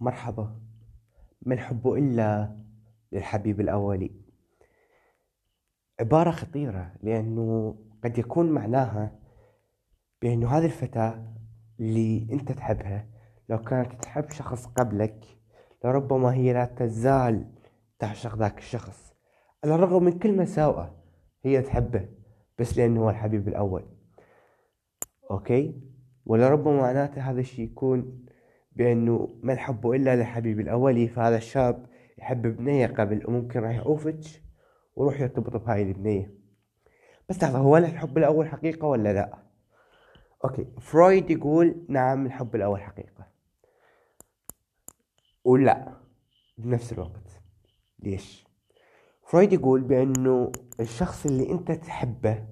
مرحبا. ما الحب إلا للحبيب الأولي. عبارة خطيرة لأنه قد يكون معناها بأنه هذه الفتاة اللي أنت تحبها لو كانت تحب شخص قبلك لربما هي لا تزال تعشق ذاك الشخص. على الرغم من كل مساوئه هي تحبه بس لأنه هو الحبيب الأول. okay؟ ولربما معناته هذا الشيء يكون بأنه ما الحب إلا للحبيب الأولي فهذا الشاب يحب بنية قبل وممكن راح يعوفك ويروح يرتبط بهاي البنية بس لحظة هو الحب الأول حقيقة ولا لا؟ okay فرويد يقول نعم الحب الأول حقيقة ولا بنفس الوقت ليش؟ فرويد يقول بأنه الشخص اللي أنت تحبه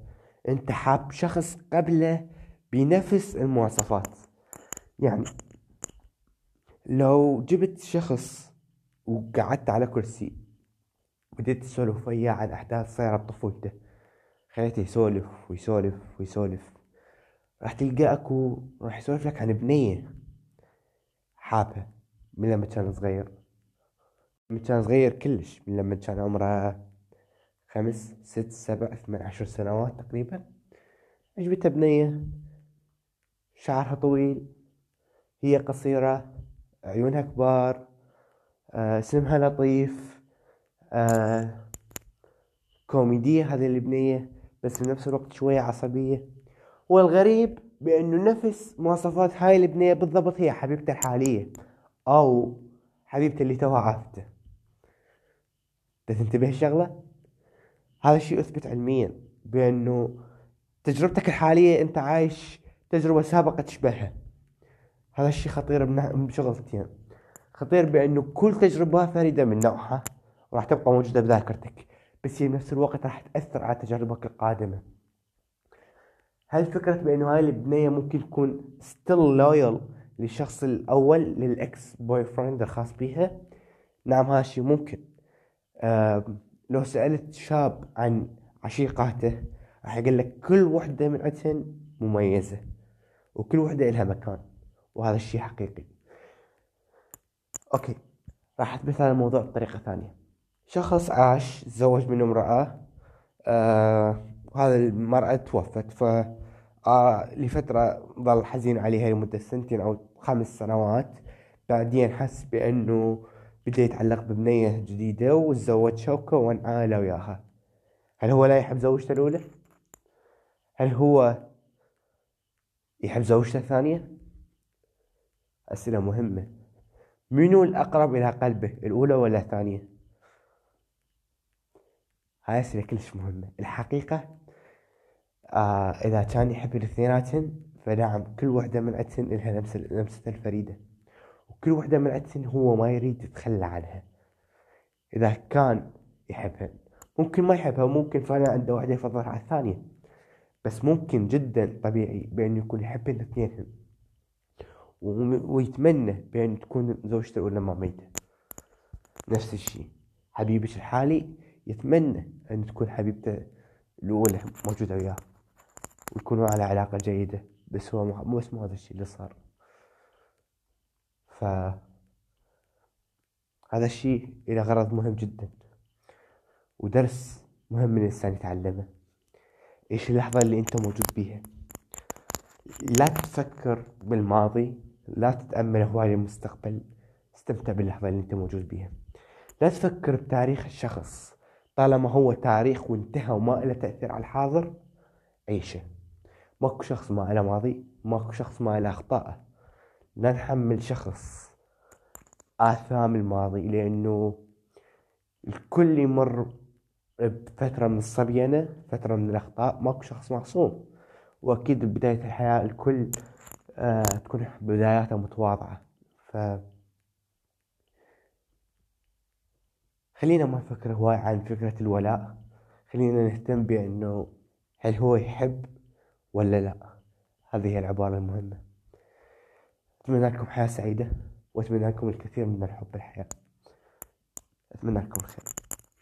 أنت حاب شخص قبله بنفس المواصفات يعني لو جبت شخص وقعدت على كرسي بديت تسولف وياه عن أحداث صايرة بطفولته خليته يسولف ويسولف ويسولف راح تلقى أكو راح يسولف لك عن بنية حابها من لما كان صغير. من كان صغير كلش من لما كان عمره خمس ست سبع ثمان عشر سنوات تقريبا. عجبته بنية شعرها طويل هي قصيرة عيونها كبار آه اسمها لطيف آه كوميدية هذه البنية بس بنفس الوقت شوية عصبية. والغريب بأنه نفس مواصفات هاي البنية بالضبط هي حبيبته الحالية أو حبيبته اللي توها عافته. تنتبه الشغلة هذا الشيء أثبت علميا بأنه تجربتك الحالية أنت عايش تجربة سابقة تشبهها. هذا الشيء خطير بشغلتين خطير بأنه كل تجربة فريدة من نوعها وراح تبقى موجودة بذاكرتك بس هي بنفس الوقت راح تأثر على تجاربك القادمة. هل فكرة بأنه هاي البنية ممكن تكون still loyal للشخص الأول لل ex-boyfriend الخاص بيها؟ نعم هذا الشيء ممكن. آه لو سألت شاب عن عشيقاته راح يقول لك كل وحدة من عندهن مميزة وكل وحدة إلها مكان. وهذا الشيء حقيقي okay راح اثبت هذا الموضوع بطريقة ثانية شخص عاش تزوج من امرأة آه وهذا المرأة توفت ف آه لفترة ظل حزين عليها لمدة سنتين أو خمس سنوات بعدين حس بأنه بدأ يتعلق ببنية جديدة وتزوج شوكة وانعالى وياها هل هو لا يحب زوجته الأولى؟ هل هو يحب زوجته الثانية؟ أسئلة مهمة. منو الأقرب إلى قلبه الأولى ولا الثانية؟ هاي أسئلة كلش مهمة. الحقيقة آه إذا كان يحب الاثنيناتن فنعم كل وحدة من عدسن نفس لمسة الفريدة. وكل وحدة من عدسن هو ما يريد يتخلى عنها. إذا كان يحبها ممكن ما يحبها ممكن فعلا عنده وحدة يفضلها على الثانية. بس ممكن جدا طبيعي بأنه يكون يحب الاثنين ويتمنى بأن تكون زوجته الأولى ما ميتة. نفس الشيء. حبيبك الحالي يتمنى أن تكون حبيبته الأولى موجودة وياه ويكونوا على علاقة جيدة بس هو مو بس مو هذا الشيء اللي صار. ف هذا الشيء إلى غرض مهم جدا ودرس مهم الإنسان يتعلمه. إيش اللحظة اللي أنت موجود بيها؟ لا تفكر بالماضي لا تتأمل هواي المستقبل استمتع باللحظة اللي أنت موجود بيها. لا تفكر بتاريخ الشخص. طالما هو تاريخ وانتهى وما له تأثير على الحاضر عيشه. ماكو شخص ما له ماضي ماكو شخص ما له أخطاء. لا نحمل شخص آثام الماضي لأنه الكل يمر بفترة من الصبينة فترة من الأخطاء. ماكو شخص معصوم. وأكيد بداية الحياة الكل آه تكون بداياتها متواضعة. ف خلينا ما نفكر هواي عن فكرة الولاء. خلينا نهتم بأنه هل هو يحب ولا لا. هذه هي العبارة المهمة. أتمنى لكم حياة سعيدة وأتمنى لكم الكثير من الحب الحياة أتمنى لكم الخير.